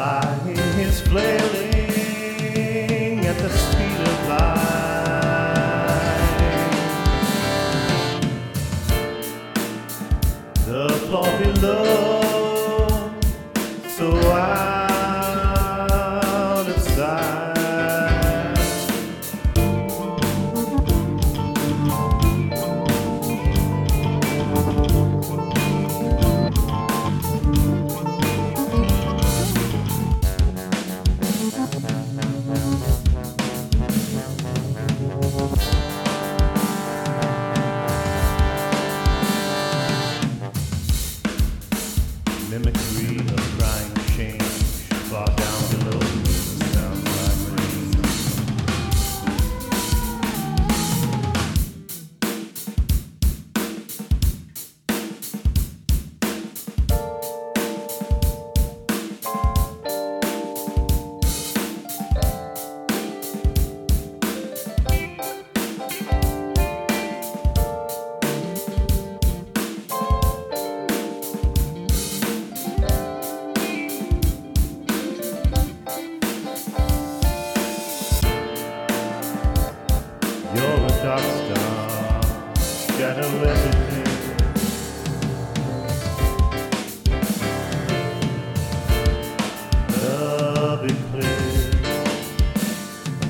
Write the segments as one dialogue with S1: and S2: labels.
S1: He's flailing at the speed of light. The floor below. dark star, shadowless Love in place,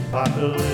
S1: apocalypse.